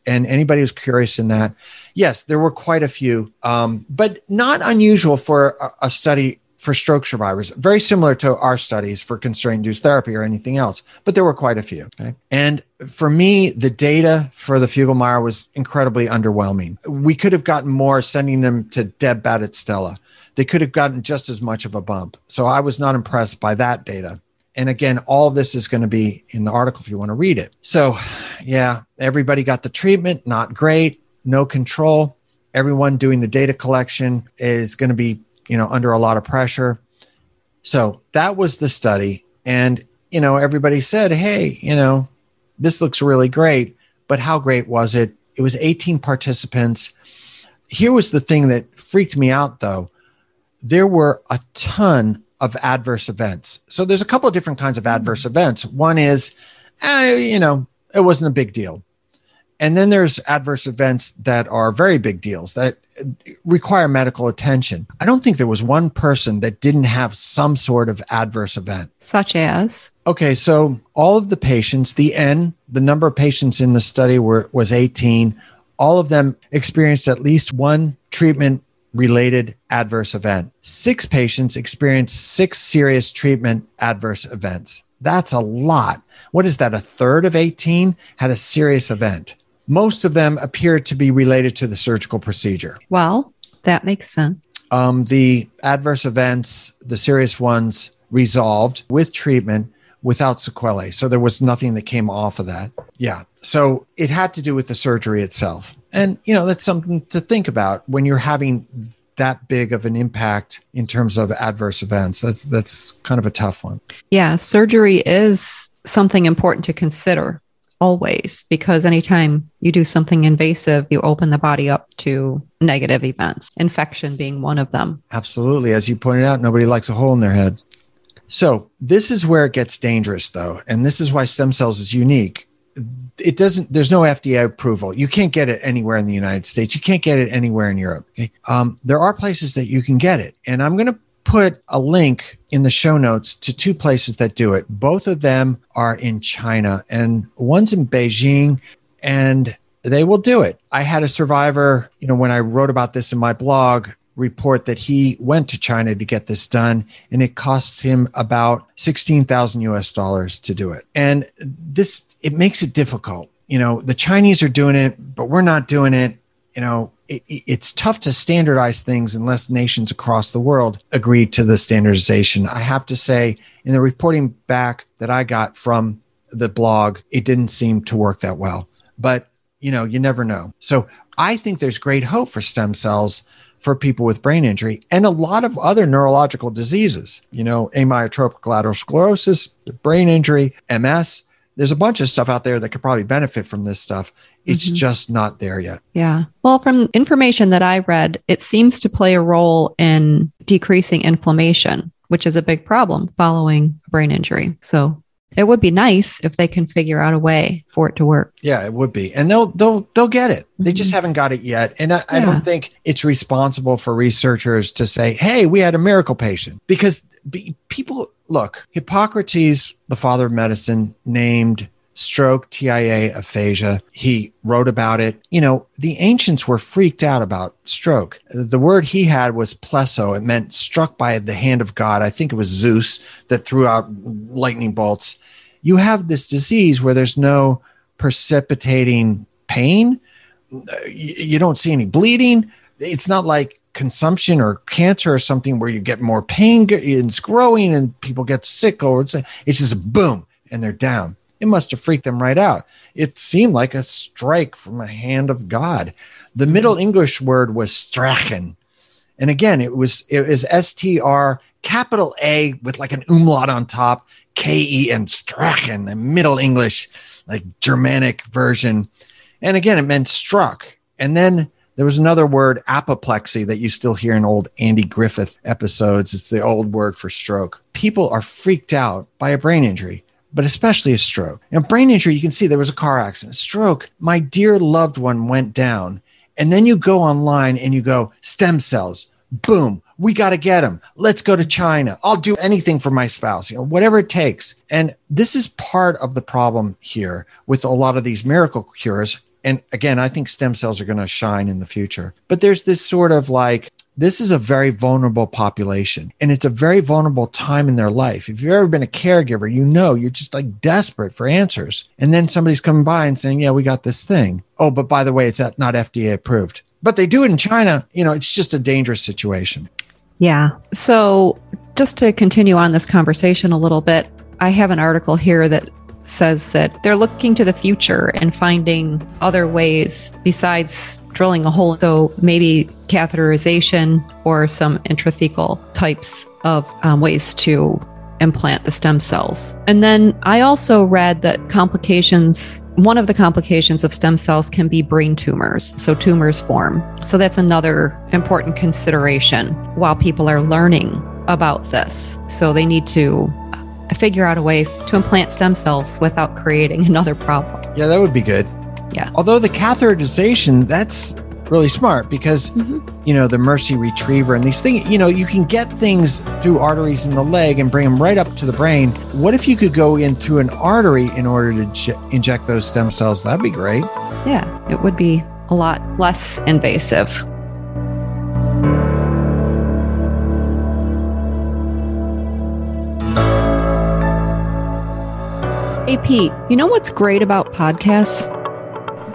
and anybody who's curious in that, yes, there were quite a few, um, but not unusual for a, a, study for stroke survivors. Very similar to our studies for constraint-induced therapy or anything else, but there were quite a few. Okay? And for me, the data for the Fugl-Meyer was incredibly underwhelming. We could have gotten more sending them to Deb Battistella. They could have gotten just as much of a bump. So I was not impressed by that data. And again, all this is going to be in the article if you want to read it. So, yeah, everybody got the treatment, not great, no control. Everyone doing the data collection is going to be, you know, under a lot of pressure. So, that was the study and, you know, everybody said, "Hey, you know, this looks really great, but how great was it?" It was 18 participants. Here was the thing that freaked me out though. There were a ton of adverse events. So there's a couple of different kinds of adverse events. One is, eh, you know, it wasn't a big deal. And then there's adverse events that are very big deals that require medical attention. I don't think there was one person that didn't have some sort of adverse event. Such as? Okay, so all of the patients, the N, the number of patients in the study were was 18. All of them experienced at least one treatment related adverse event. Six patients experienced six serious treatment adverse events. That's a lot. What is that? A third of 18 had a serious event. Most of them appeared to be related to the surgical procedure. Well, that makes sense. Um, the adverse events, the serious ones, resolved with treatment without sequelae. So there was nothing that came off of that. Yeah. So it had to do with the surgery itself. And, you know, that's something to think about when you're having that big of an impact in terms of adverse events. That's that's kind of a tough one. Yeah, surgery is something important to consider always because anytime you do something invasive, you open the body up to negative events, infection being one of them. Absolutely. As you pointed out, nobody likes a hole in their head. So, this is where it gets dangerous though, and this is why stem cells is unique it doesn't there's no fda approval. You can't get it anywhere in the united states. You can't get it anywhere in europe okay? um, there are places that you can get it and i'm going to put a link in the show notes to two places that do it. Both of them are in china and one's in beijing and they will do it. I had a survivor you know when i wrote about this in my blog report that he went to China to get this done, and it cost him about sixteen thousand US dollars to do it. And this it makes it difficult. You know, the Chinese are doing it, but we're not doing it. You know, it, it's tough to standardize things unless nations across the world agree to the standardization. I have to say, in the reporting back that I got from the blog, it didn't seem to work that well. But you know, you never know. So I think there's great hope for stem cells for people with brain injury and a lot of other neurological diseases, you know, amyotrophic lateral sclerosis, brain injury, MS. There's a bunch of stuff out there that could probably benefit from this stuff. It's mm-hmm. just not there yet. Yeah. Well, from information that I read, it seems to play a role in decreasing inflammation, which is a big problem following brain injury. So it would be nice if they can figure out a way for it to work. Yeah, it would be. And they'll they'll they'll get it. They mm-hmm. just haven't got it yet. And I, yeah. I, don't think it's responsible for researchers to say, "Hey, we had a miracle patient." Because be, people look, Hippocrates, the father of medicine, named stroke, TIA, aphasia. He wrote about it. You know, the ancients were freaked out about stroke. The word he had was plesso. It meant struck by the hand of God. I think it was Zeus that threw out lightning bolts. you have this disease where there's no precipitating pain. You don't see any bleeding. It's not like consumption or cancer or something where you get more pain it's growing and people get sick or it's, it's just boom and they're down it must have freaked them right out. It seemed like a strike from a hand of god. The middle mm-hmm. english word was strachen and again it was it was str capital a with like an umlaut on top ke and strachen the middle english like germanic version. And again it meant struck. And then there was another word, apoplexy, that you still hear in old Andy Griffith episodes. It's the old word for stroke. People are freaked out by a brain injury, but especially a stroke. And brain injury, you can see there was a car accident. Stroke, my dear loved one went down. And then you go online and you go, stem cells, boom, we got to get them. Let's go to China. I'll do anything for my spouse, you know, whatever it takes. And this is part of the problem here with a lot of these miracle cures and again, I think stem cells are going to shine in the future. But there's this sort of like, this is a very vulnerable population and it's a very vulnerable time in their life. If you've ever been a caregiver, you know you're just like desperate for answers. And then somebody's coming by and saying, Yeah, we got this thing. Oh, but by the way, it's not FDA approved. But they do it in China. You know, it's just a dangerous situation. Yeah. So just to continue on this conversation a little bit, I have an article here that says that they're looking to the future and finding other ways besides drilling a hole. So maybe catheterization or some intrathecal types of um, ways to implant the stem cells. And then I also read that complications, one of the complications of stem cells can be brain tumors. So tumors form. So that's another important consideration while people are learning about this. So they need to figure out a way to implant stem cells without creating *laughs* another problem. Yeah, that would be good. Yeah. Although the catheterization, that's really smart because mm-hmm. you know the MERCI retriever and these things you know you can get things through arteries in the leg and bring them right up to the brain what if you could go in through an artery in order to j- inject those stem cells that'd be great yeah it would be a lot less invasive Hey, Pete, you know what's great about podcasts?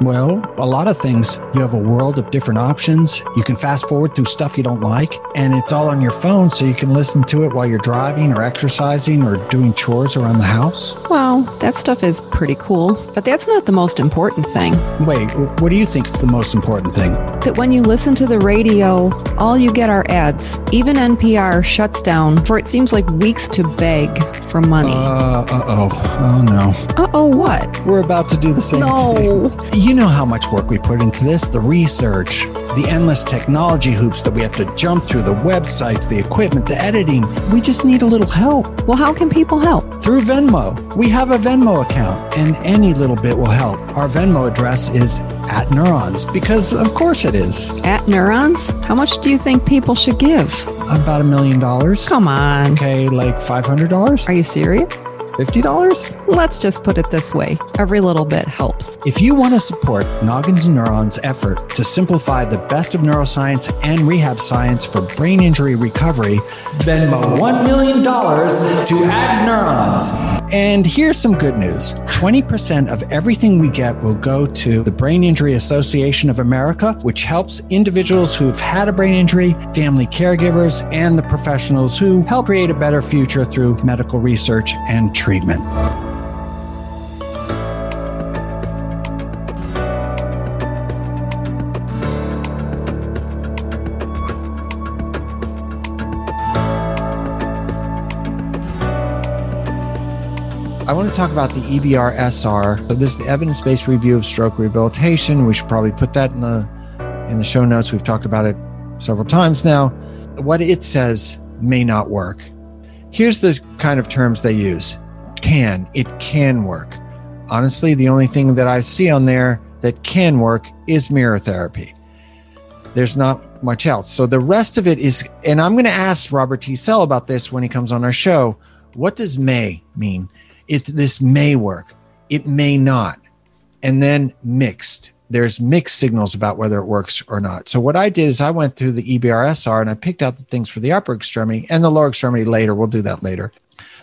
Well, a lot of things. You have a world of different options. You can fast forward through stuff you don't like, and it's all on your phone, so you can listen to it while you're driving or exercising or doing chores around the house. Well, that stuff is pretty cool, but that's not the most important thing. Wait, what do you think is the most important thing? That when you listen to the radio, all you get are ads. Even NPR shuts down for it seems like weeks to beg for money. Uh oh. Oh no. Uh oh, what? We're about to do the same no. thing. You *laughs* know how much work we put into this the research, the endless technology hoops that we have to jump through, the websites, the equipment, the editing. We just need a little help. Well, how can people help? Through Venmo. We have a Venmo account, and any little bit will help. Our Venmo address is at neurons because, of course, it is. At neurons? How much do you think people should give? About a million dollars. Come on. Okay, like $500? Are you serious? $50? Let's just put it this way every little bit helps. If you want to support Noggins and Neurons' effort to simplify the best of neuroscience and rehab science for brain injury recovery, Venmo $1 million to Add Neurons. And here's some good news. 20% of everything we get will go to the Brain Injury Association of America, which helps individuals who've had a brain injury, family caregivers, and the professionals who help create a better future through medical research and treatment I want to talk about the EBR-SR. So this is the evidence-based review of stroke rehabilitation. We should probably put that in the in the show notes. We've talked about it several times now. What it says may not work. Here's the kind of terms they use can. It can work. Honestly, the only thing that I see on there that can work is mirror therapy. There's not much else. So the rest of it is, and I'm going to ask Robert Teasell about this when he comes on our show. What does may mean? If this may work, it may not. And then mixed. There's mixed signals about whether it works or not. So what I did is I went through the EBRSR and I picked out the things for the upper extremity and the lower extremity later. We'll do that later.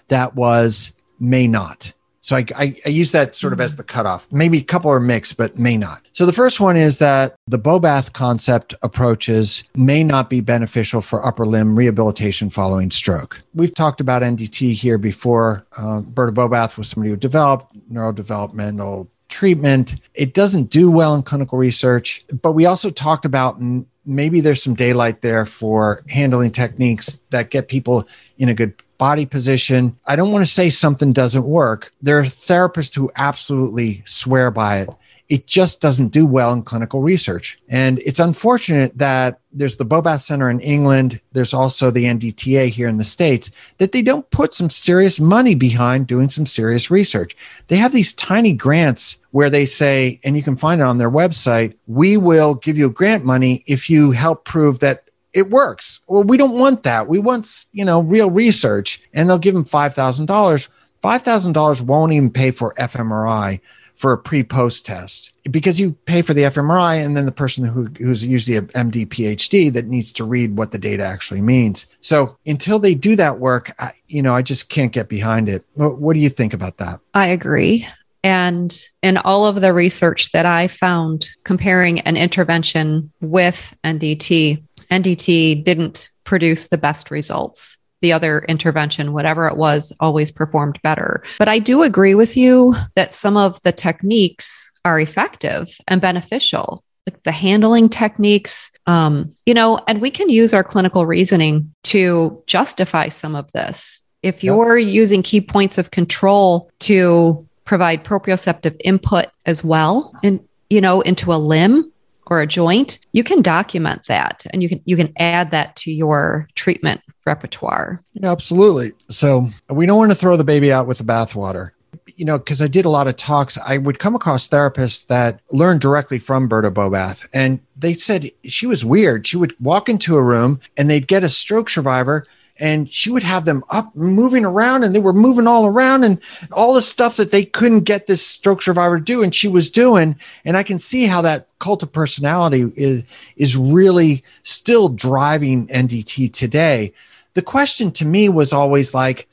That was may not. So I, I, I use that sort of as the cutoff. Maybe a couple are mixed, but may not. So the first one is that the Bobath concept approaches may not be beneficial for upper limb rehabilitation following stroke. We've talked about NDT here before. Uh, Berta Bobath was somebody who developed neurodevelopmental treatment. It doesn't do well in clinical research, but we also talked about maybe there's some daylight there for handling techniques that get people in a good body position. I don't want to say something doesn't work. There are therapists who absolutely swear by it. It just doesn't do well in clinical research. And it's unfortunate that there's the Bobath Center in England. There's also the NDTA here in the States that they don't put some serious money behind doing some serious research. They have these tiny grants where they say, and you can find it on their website, we will give you grant money if you help prove that it works. Well, we don't want that. We want, you know, real research. And they'll give them $5,000. $5,000 won't even pay for fMRI for a pre-post test because you pay for the fMRI and then the person who, who's usually a MD PhD that needs to read what the data actually means. So until they do that work, I, you know, I just can't get behind it. What, what do you think about that? I agree. And in all of the research that I found comparing an intervention with NDT, NDT didn't produce the best results. The other intervention, whatever it was, always performed better. But I do agree with you that some of the techniques are effective and beneficial like the handling techniques, um, you know, and we can use our clinical reasoning to justify some of this. If you're yep. using key points of control to provide proprioceptive input as well, and you know, into a limb, or a joint, you can document that and you can you can add that to your treatment repertoire. Yeah, absolutely. So we don't want to throw the baby out with the bathwater. You know, because I did a lot of talks, I would come across therapists that learned directly from Berta Bobath. And they said she was weird. She would walk into a room and they'd get a stroke survivor and she would have them up moving around and they were moving all around and all the stuff that they couldn't get this stroke survivor to do and she was doing. And i can see how that cult of personality is is really still driving ndt today. The question to me was always like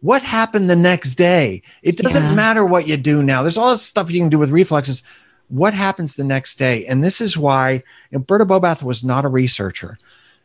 what happened the next day? It doesn't yeah. matter what you do now. There's all this stuff you can do with reflexes. What happens the next day? And this is why you know, berta bobath was not a researcher.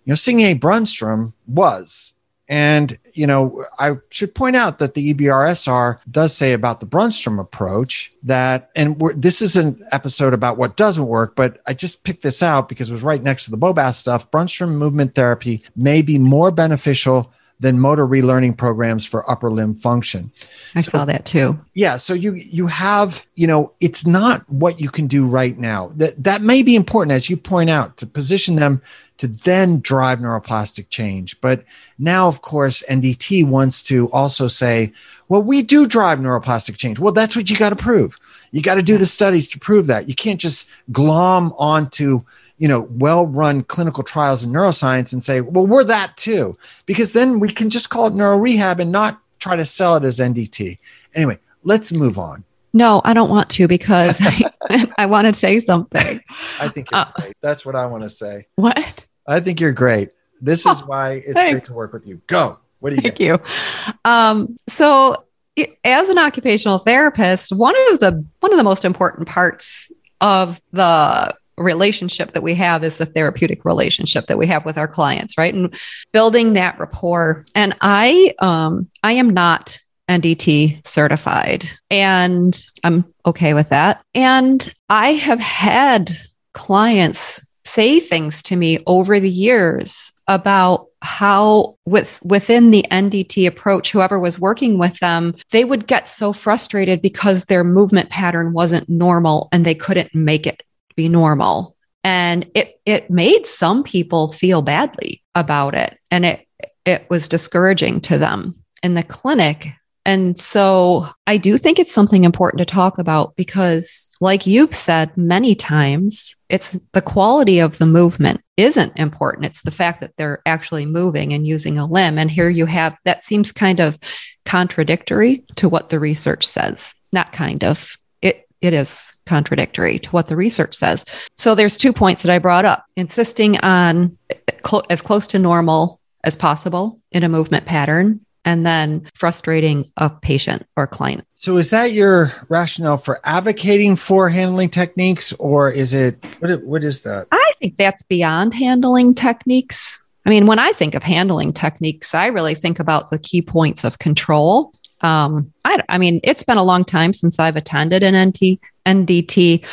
You know, Signe Brunnstrom was. And, you know, I should point out that the EBRSR does say about the Brunnstrom approach that, and this is an episode about what doesn't work, but I just picked this out because it was right next to the Bobath stuff. Brunnstrom movement therapy may be more beneficial than motor relearning programs for upper limb function. I so, saw that too. Yeah, so you you have, you know, it's not what you can do right now. That that may be important as you point out to position them to then drive neuroplastic change. But now, of course, NDT wants to also say, well, we do drive neuroplastic change. Well, that's what you got to prove. You got to do the studies to prove that. You can't just glom onto, you know, well-run clinical trials in neuroscience and say, well, we're that too, because then we can just call it neuro rehab and not try to sell it as NDT. Anyway, let's move on. No, I don't want to because *laughs* I, I want to say something. I think you're uh, great. That's what I want to say. What? I think you're great. This is oh, why it's thanks. great to work with you. Go. What do you Thank you. Um, so as an occupational therapist, one of the one of the most important parts of the relationship that we have is the therapeutic relationship that we have with our clients, right? And building that rapport. And I um I am not NDT certified and I'm okay with that. And I have had clients say things to me over the years about how with within the NDT approach whoever was working with them they would get so frustrated because their movement pattern wasn't normal and they couldn't make it be normal. And it it made some people feel badly about it. And it it was discouraging to them. In the clinic and so I do think it's something important to talk about because, like you've said many times, it's the quality of the movement isn't important. It's the fact that they're actually moving and using a limb. And here you have that seems kind of contradictory to what the research says. Not kind of, it, it is contradictory to what the research says. So there's two points that I brought up insisting on cl- as close to normal as possible in a movement pattern and then frustrating a patient or client. So is that your rationale for advocating for handling techniques or is it what, what is that? I think that's beyond handling techniques. I mean, when I think of handling techniques, I really think about the key points of control. Um, I, I mean, it's been a long time since I've attended an NT, NDT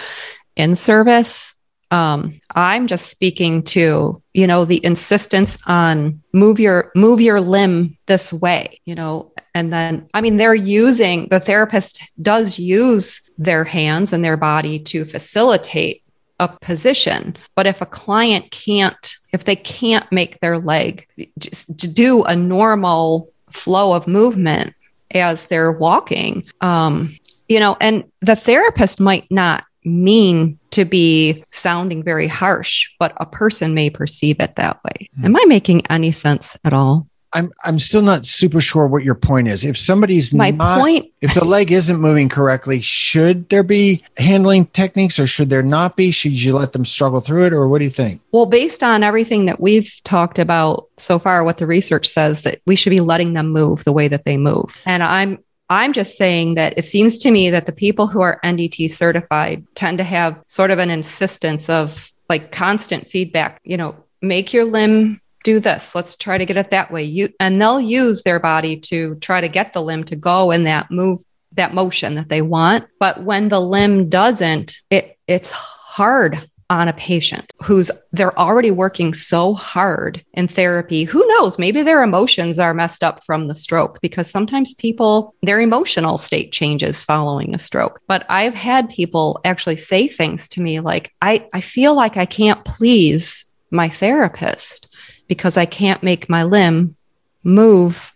in service. Um, I'm just speaking to, you know, the insistence on move your move your limb this way, you know, and then I mean they're using the therapist does use their hands and their body to facilitate a position. But if a client can't, if they can't make their leg just to do a normal flow of movement as they're walking, um, you know, and the therapist might not mean to be sounding very harsh, but a person may perceive it that way. Hmm. Am I making any sense at all? I'm I'm still not super sure what your point is. If somebody's my not, point, if the leg isn't moving correctly, should there be handling techniques or should there not be? Should you let them struggle through it, or what do you think? Well, based on everything that we've talked about so far, what the research says that we should be letting them move the way that they move, and I'm I'm just saying that it seems to me that the people who are NDT certified tend to have sort of an insistence of like constant feedback. You know, make your limb do this. Let's try to get it that way. You and they'll use their body to try to get the limb to go in that move that motion that they want. But when the limb doesn't it it's hard on a patient who's they're already working so hard in therapy who knows maybe their emotions are messed up from the stroke because sometimes people their emotional state changes following a stroke but i've had people actually say things to me like i i feel like i can't please my therapist because I can't make my limb move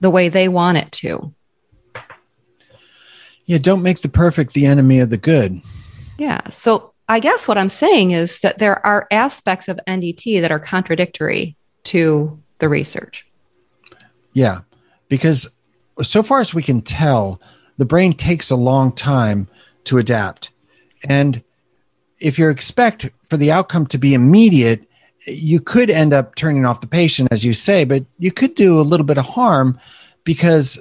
the way they want it to. Yeah, don't make the perfect the enemy of the good. Yeah. So I guess what I'm saying is that there are aspects of NDT that are contradictory to the research. Yeah, because so far as we can tell, the brain takes a long time to adapt. And if you expect for the outcome to be immediate, you could end up turning off the patient, as you say, but you could do a little bit of harm because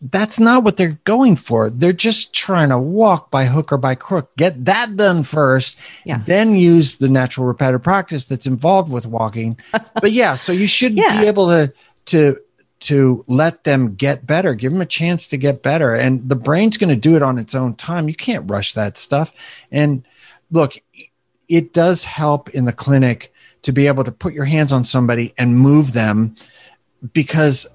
that's not what they're going for. They're just trying to walk by hook or by crook. Get that done first, yes. then use the natural repetitive practice that's involved with walking. *laughs* but yeah, so you should yeah. be able to to to let them get better, give them a chance to get better, and the brain's going to do it on its own time. You can't rush that stuff. And look, it does help in the clinic to be able to put your hands on somebody and move them because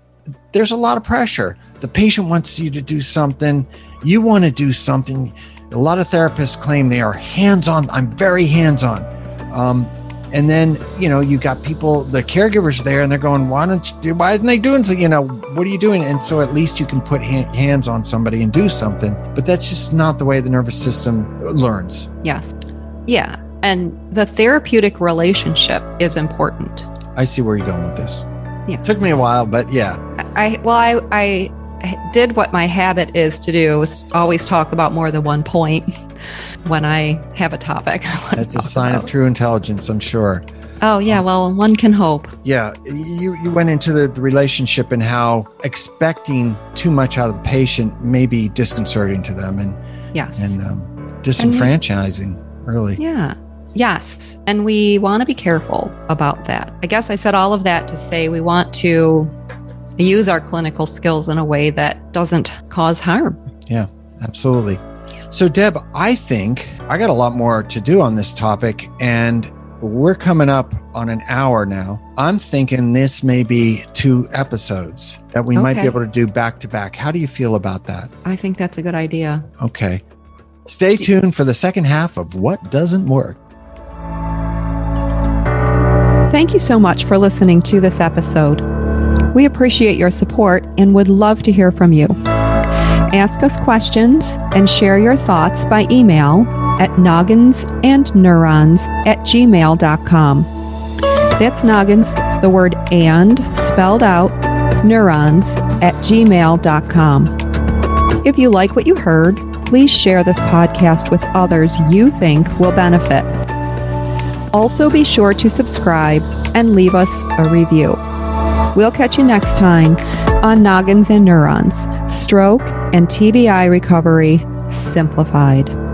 there's a lot of pressure. The patient wants you to do something, you want to do something. A lot of therapists claim they are hands on. I'm very hands on. Um, and then you know you got people, the caregivers there, and they're going, "Why don't you? Why isn't they doing so? You know, what are you doing?" And so at least you can put ha- hands on somebody and do something. But that's just not the way the nervous system learns. Yes. Yeah. And the therapeutic relationship is important. I see where you're going with this. Yeah. It took me a while, but yeah. I well, I I did what my habit is to do is always talk about more than one point when I have a topic. *laughs* That's a sign about. of true intelligence, I'm sure. Oh yeah, well, one can hope. Yeah, you you went into the, the relationship and how expecting too much out of the patient may be disconcerting to them, and yes, and um, disenfranchising, and, really. Yeah, Yes. And we want to be careful about that. I guess I said all of that to say we want to use our clinical skills in a way that doesn't cause harm. Yeah, absolutely. So, Deb, I think I got a lot more to do on this topic, and we're coming up on an hour now. I'm thinking this may be two episodes that we okay. might be able to do back to back. How do you feel about that? I think that's a good idea. Okay. Stay tuned for the second half of What Doesn't Work. Thank you so much for listening to this episode. We appreciate your support and would love to hear from you. Ask us questions and share your thoughts by email at nogginsandneurons at gmail.com. That's noggins, the word and spelled out, neurons at gmail.com. If you like what you heard, please share this podcast with others you think will benefit. Also, be sure to subscribe and leave us a review. We'll catch you next time on Noggins and Neurons Stroke and TBI Recovery Simplified.